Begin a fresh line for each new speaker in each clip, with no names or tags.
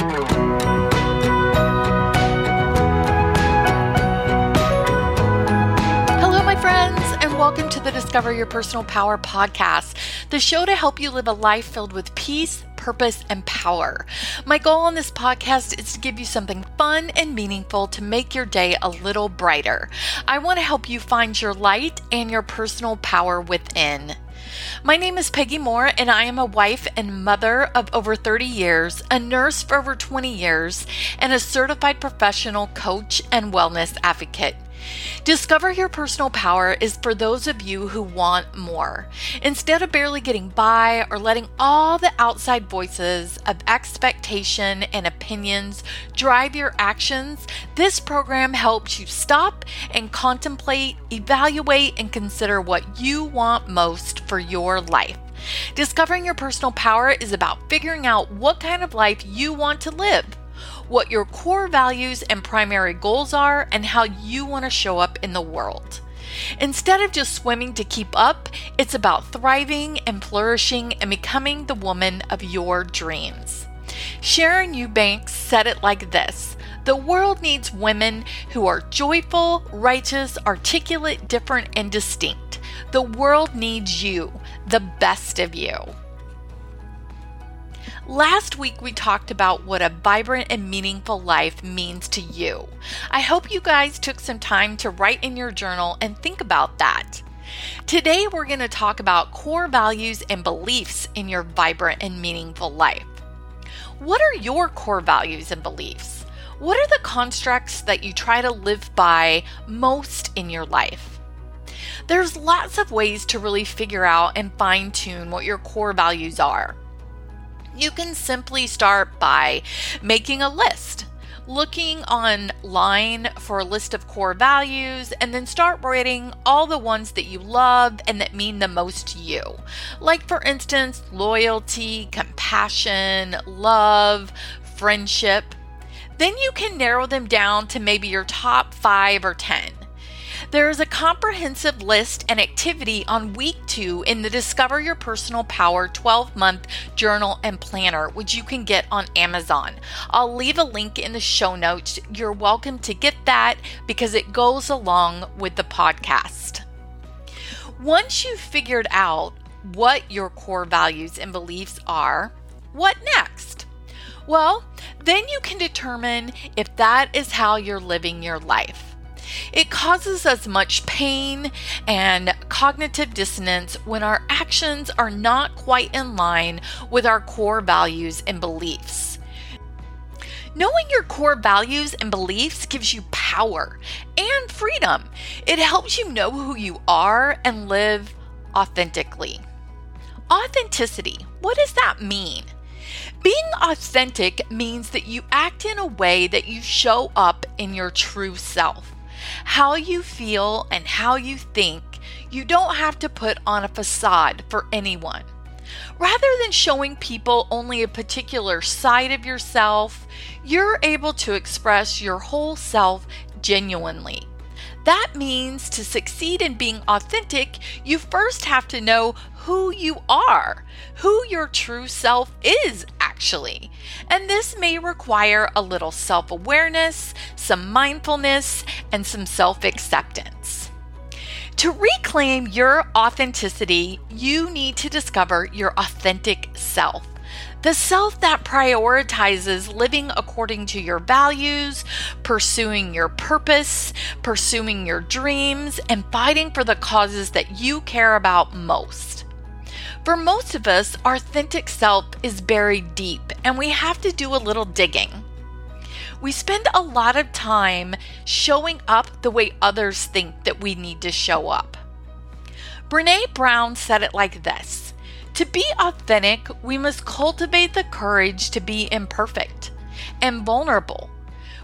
Hello, my friends, and welcome to the Discover Your Personal Power podcast, the show to help you live a life filled with peace, purpose, and power. My goal on this podcast is to give you something fun and meaningful to make your day a little brighter. I want to help you find your light and your personal power within. My name is Peggy Moore, and I am a wife and mother of over 30 years, a nurse for over 20 years, and a certified professional coach and wellness advocate. Discover Your Personal Power is for those of you who want more. Instead of barely getting by or letting all the outside voices of expectation and opinions drive your actions, this program helps you stop and contemplate, evaluate, and consider what you want most for your life. Discovering your personal power is about figuring out what kind of life you want to live what your core values and primary goals are, and how you want to show up in the world. Instead of just swimming to keep up, it's about thriving and flourishing and becoming the woman of your dreams. Sharon Eubanks said it like this The world needs women who are joyful, righteous, articulate, different, and distinct. The world needs you, the best of you. Last week, we talked about what a vibrant and meaningful life means to you. I hope you guys took some time to write in your journal and think about that. Today, we're going to talk about core values and beliefs in your vibrant and meaningful life. What are your core values and beliefs? What are the constructs that you try to live by most in your life? There's lots of ways to really figure out and fine tune what your core values are. You can simply start by making a list looking online for a list of core values and then start writing all the ones that you love and that mean the most to you. Like, for instance, loyalty, compassion, love, friendship. Then you can narrow them down to maybe your top five or 10. There is a comprehensive list and activity on week two in the Discover Your Personal Power 12 month journal and planner, which you can get on Amazon. I'll leave a link in the show notes. You're welcome to get that because it goes along with the podcast. Once you've figured out what your core values and beliefs are, what next? Well, then you can determine if that is how you're living your life. It causes us much pain and cognitive dissonance when our actions are not quite in line with our core values and beliefs. Knowing your core values and beliefs gives you power and freedom. It helps you know who you are and live authentically. Authenticity, what does that mean? Being authentic means that you act in a way that you show up in your true self how you feel and how you think, you don't have to put on a facade for anyone. Rather than showing people only a particular side of yourself, you're able to express your whole self genuinely. That means to succeed in being authentic, you first have to know who you are, who your true self is, actually. And this may require a little self awareness, some mindfulness, and some self acceptance. To reclaim your authenticity, you need to discover your authentic self. The self that prioritizes living according to your values, pursuing your purpose, pursuing your dreams, and fighting for the causes that you care about most. For most of us, our authentic self is buried deep, and we have to do a little digging. We spend a lot of time showing up the way others think that we need to show up. Brene Brown said it like this To be authentic, we must cultivate the courage to be imperfect and vulnerable.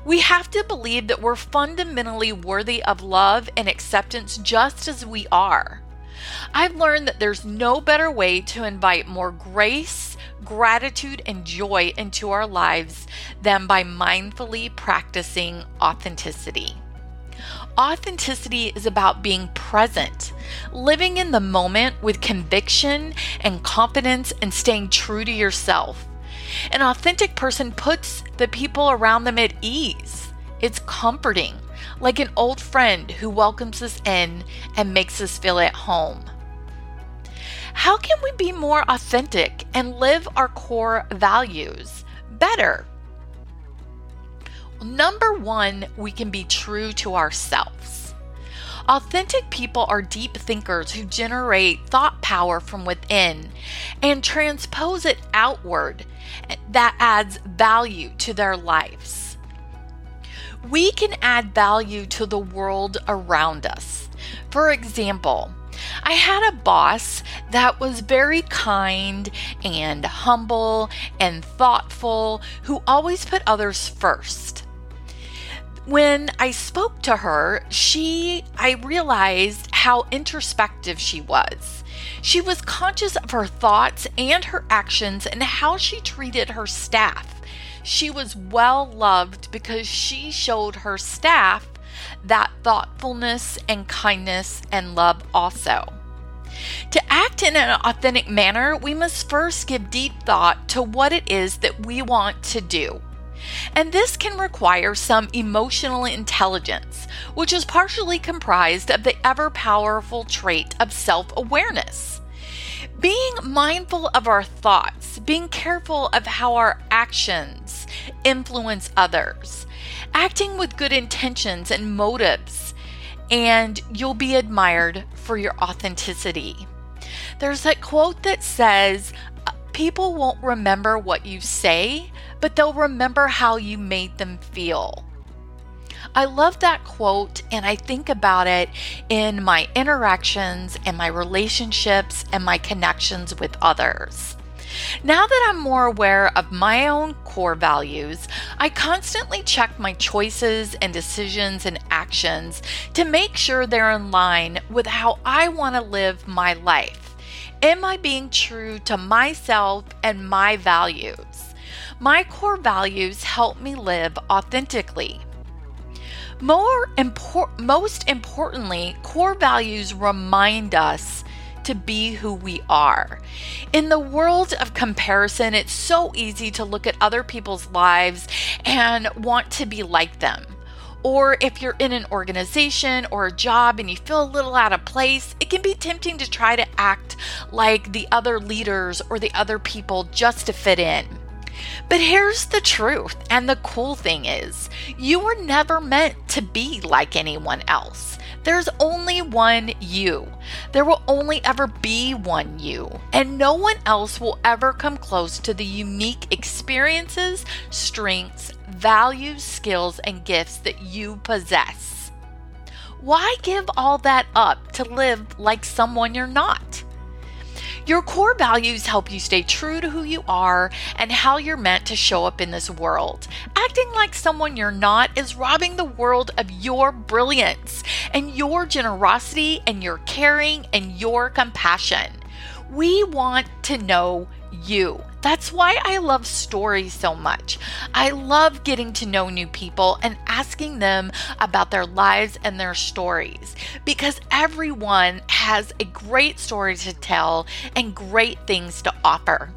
We have to believe that we're fundamentally worthy of love and acceptance just as we are. I've learned that there's no better way to invite more grace, gratitude, and joy into our lives than by mindfully practicing authenticity. Authenticity is about being present, living in the moment with conviction and confidence, and staying true to yourself. An authentic person puts the people around them at ease. It's comforting, like an old friend who welcomes us in and makes us feel at home. How can we be more authentic and live our core values better? Number one, we can be true to ourselves. Authentic people are deep thinkers who generate thought power from within and transpose it outward that adds value to their lives. We can add value to the world around us. For example, I had a boss that was very kind and humble and thoughtful, who always put others first. When I spoke to her, she I realized how introspective she was. She was conscious of her thoughts and her actions and how she treated her staff. She was well loved because she showed her staff that thoughtfulness and kindness and love also. To act in an authentic manner, we must first give deep thought to what it is that we want to do. And this can require some emotional intelligence, which is partially comprised of the ever powerful trait of self awareness. Being mindful of our thoughts, being careful of how our actions influence others, acting with good intentions and motives, and you'll be admired for your authenticity. There's that quote that says, People won't remember what you say, but they'll remember how you made them feel. I love that quote and I think about it in my interactions and my relationships and my connections with others. Now that I'm more aware of my own core values, I constantly check my choices and decisions and actions to make sure they're in line with how I want to live my life. Am I being true to myself and my values? My core values help me live authentically. More impor- most importantly, core values remind us to be who we are. In the world of comparison, it's so easy to look at other people's lives and want to be like them. Or if you're in an organization or a job and you feel a little out of place, it can be tempting to try to act like the other leaders or the other people just to fit in. But here's the truth, and the cool thing is, you were never meant to be like anyone else. There's only one you. There will only ever be one you, and no one else will ever come close to the unique experiences, strengths, values, skills, and gifts that you possess. Why give all that up to live like someone you're not? Your core values help you stay true to who you are and how you're meant to show up in this world. Acting like someone you're not is robbing the world of your brilliance and your generosity and your caring and your compassion. We want to know you. That's why I love stories so much. I love getting to know new people and asking them about their lives and their stories because everyone has a great story to tell and great things to offer.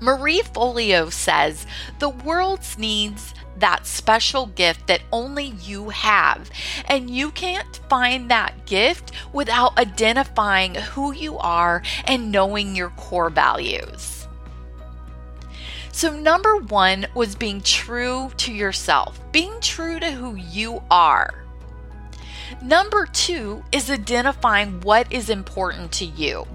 Marie Forleo says the world needs that special gift that only you have. And you can't find that gift without identifying who you are and knowing your core values. So, number one was being true to yourself, being true to who you are. Number two is identifying what is important to you.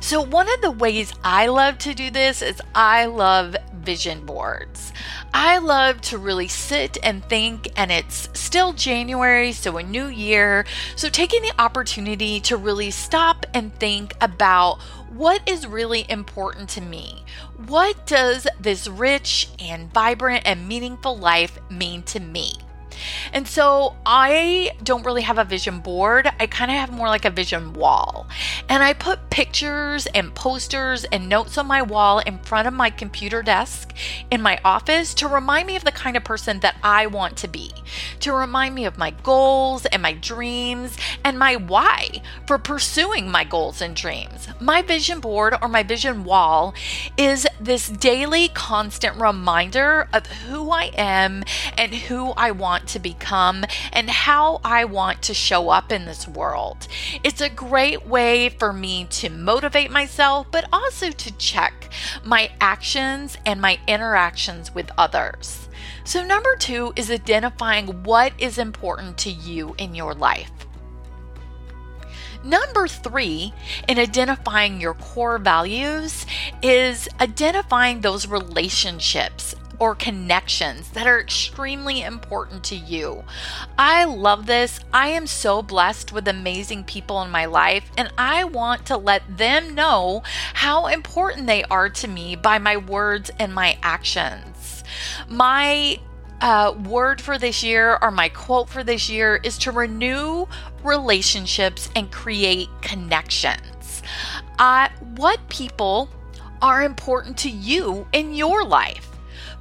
So, one of the ways I love to do this is I love vision boards. I love to really sit and think, and it's still January, so a new year. So, taking the opportunity to really stop and think about what is really important to me. What does this rich and vibrant and meaningful life mean to me? And so I don't really have a vision board. I kind of have more like a vision wall. And I put pictures and posters and notes on my wall in front of my computer desk in my office to remind me of the kind of person that I want to be, to remind me of my goals and my dreams and my why for pursuing my goals and dreams. My vision board or my vision wall is this daily constant reminder of who I am and who I want to become and how I want to show up in this world. It's a great way for me to motivate myself, but also to check my actions and my interactions with others. So, number two is identifying what is important to you in your life. Number three, in identifying your core values, is identifying those relationships or connections that are extremely important to you. I love this. I am so blessed with amazing people in my life, and I want to let them know how important they are to me by my words and my actions. My uh, word for this year or my quote for this year is to renew relationships and create connections. Uh, what people are important to you in your life?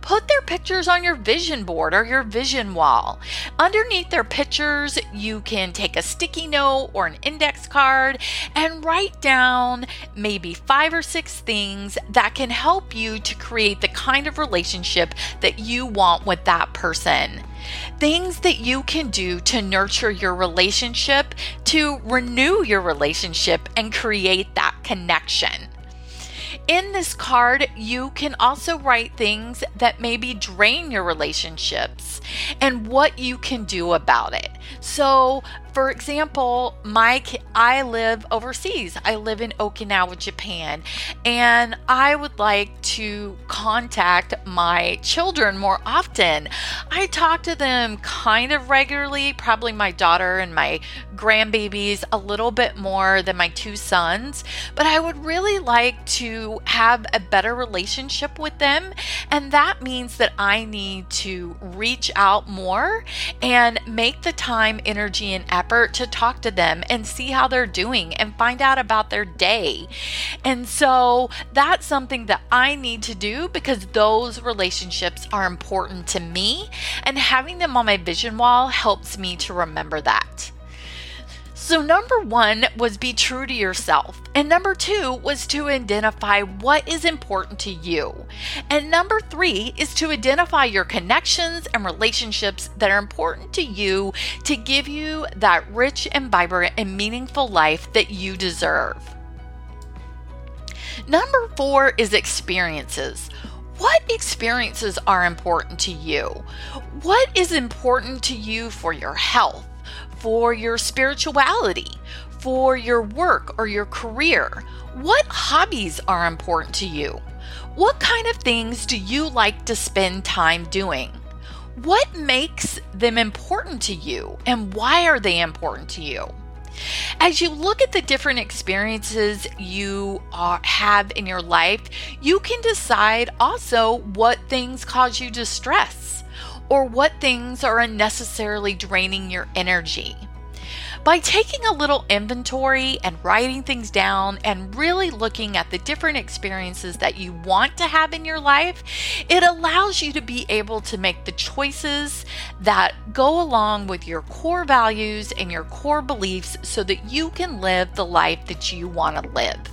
Put their pictures on your vision board or your vision wall. Underneath their pictures, you can take a sticky note or an index card and write down maybe five or six things that can help you to create the kind of relationship that you want with that person. Things that you can do to nurture your relationship, to renew your relationship, and create that connection. In this card, you can also write things that maybe drain your relationships and what you can do about it. So, for example, Mike, I live overseas. I live in Okinawa, Japan, and I would like to contact my children more often. I talk to them kind of regularly, probably my daughter and my grandbabies a little bit more than my two sons, but I would really like to have a better relationship with them, and that means that I need to reach out more and make the time, energy, and effort effort to talk to them and see how they're doing and find out about their day. And so that's something that I need to do because those relationships are important to me. And having them on my vision wall helps me to remember that. So, number one was be true to yourself. And number two was to identify what is important to you. And number three is to identify your connections and relationships that are important to you to give you that rich and vibrant and meaningful life that you deserve. Number four is experiences. What experiences are important to you? What is important to you for your health? For your spirituality, for your work or your career? What hobbies are important to you? What kind of things do you like to spend time doing? What makes them important to you and why are they important to you? As you look at the different experiences you are, have in your life, you can decide also what things cause you distress or what things are unnecessarily draining your energy. By taking a little inventory and writing things down and really looking at the different experiences that you want to have in your life, it allows you to be able to make the choices that go along with your core values and your core beliefs so that you can live the life that you want to live.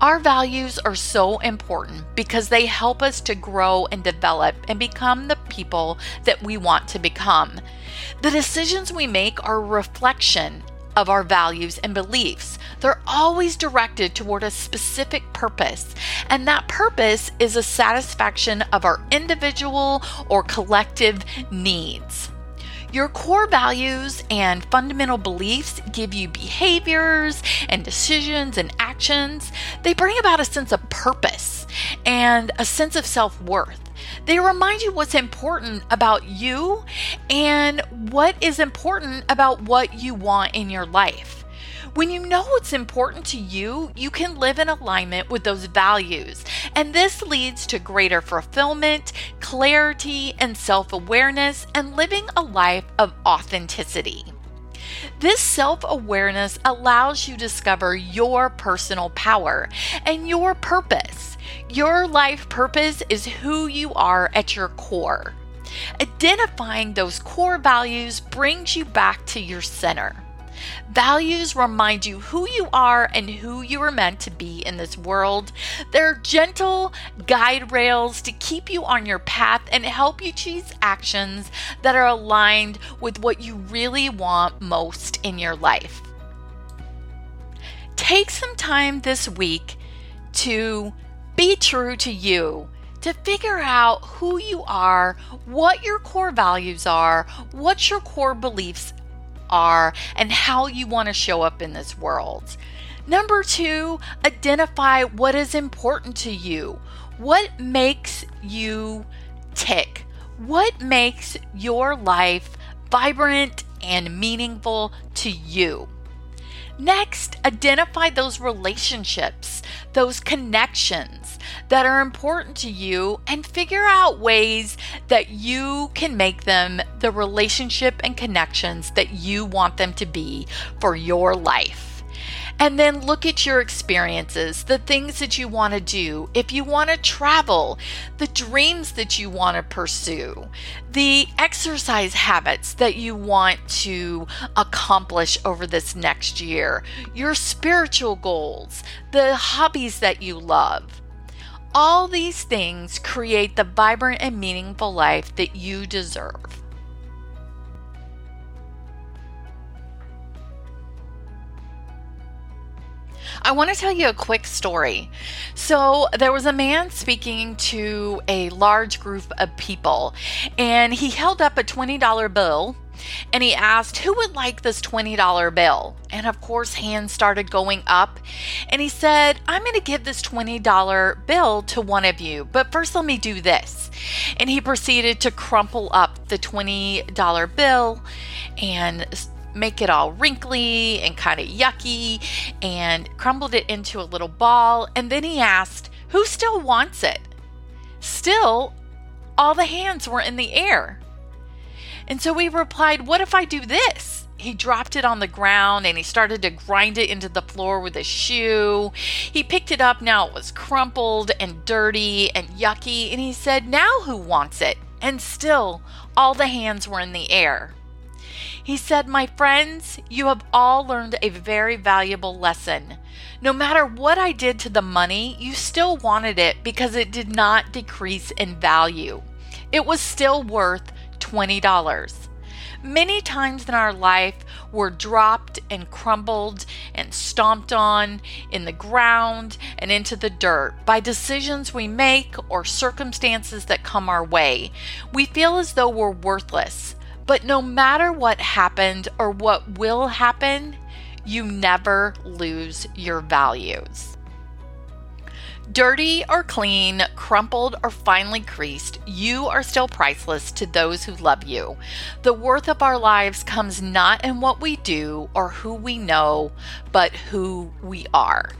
Our values are so important because they help us to grow and develop and become the people that we want to become. The decisions we make are a reflection of our values and beliefs. They're always directed toward a specific purpose, and that purpose is a satisfaction of our individual or collective needs. Your core values and fundamental beliefs give you behaviors and decisions and actions. They bring about a sense of purpose and a sense of self worth. They remind you what's important about you and what is important about what you want in your life. When you know what's important to you, you can live in alignment with those values. And this leads to greater fulfillment, clarity, and self awareness, and living a life of authenticity. This self awareness allows you to discover your personal power and your purpose. Your life purpose is who you are at your core. Identifying those core values brings you back to your center. Values remind you who you are and who you are meant to be in this world. They're gentle guide rails to keep you on your path and help you choose actions that are aligned with what you really want most in your life. Take some time this week to be true to you to figure out who you are, what your core values are, what your core beliefs are, and how you want to show up in this world. Number two, identify what is important to you. What makes you tick? What makes your life vibrant and meaningful to you? Next, identify those relationships, those connections that are important to you, and figure out ways that you can make them the relationship and connections that you want them to be for your life. And then look at your experiences, the things that you want to do. If you want to travel, the dreams that you want to pursue, the exercise habits that you want to accomplish over this next year, your spiritual goals, the hobbies that you love. All these things create the vibrant and meaningful life that you deserve. I want to tell you a quick story. So, there was a man speaking to a large group of people, and he held up a $20 bill and he asked who would like this $20 bill. And of course, hands started going up. And he said, I'm going to give this $20 bill to one of you, but first let me do this. And he proceeded to crumple up the $20 bill and make it all wrinkly and kind of yucky and crumbled it into a little ball. And then he asked, Who still wants it? Still, all the hands were in the air. And so we replied, What if I do this? He dropped it on the ground and he started to grind it into the floor with his shoe. He picked it up. Now it was crumpled and dirty and yucky. And he said, Now who wants it? And still, all the hands were in the air. He said, My friends, you have all learned a very valuable lesson. No matter what I did to the money, you still wanted it because it did not decrease in value. It was still worth $20. Many times in our life, we're dropped and crumbled and stomped on in the ground and into the dirt by decisions we make or circumstances that come our way. We feel as though we're worthless. But no matter what happened or what will happen, you never lose your values. Dirty or clean, crumpled or finely creased, you are still priceless to those who love you. The worth of our lives comes not in what we do or who we know, but who we are.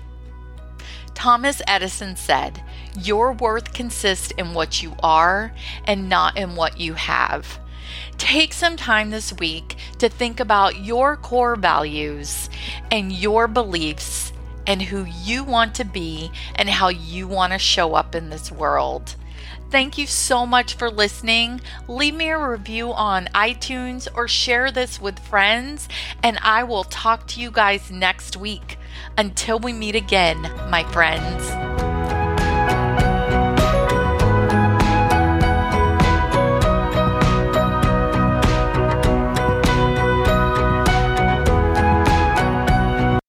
Thomas Edison said, Your worth consists in what you are and not in what you have. Take some time this week to think about your core values and your beliefs and who you want to be and how you want to show up in this world. Thank you so much for listening. Leave me a review on iTunes or share this with friends, and I will talk to you guys next week. Until we meet again, my friends.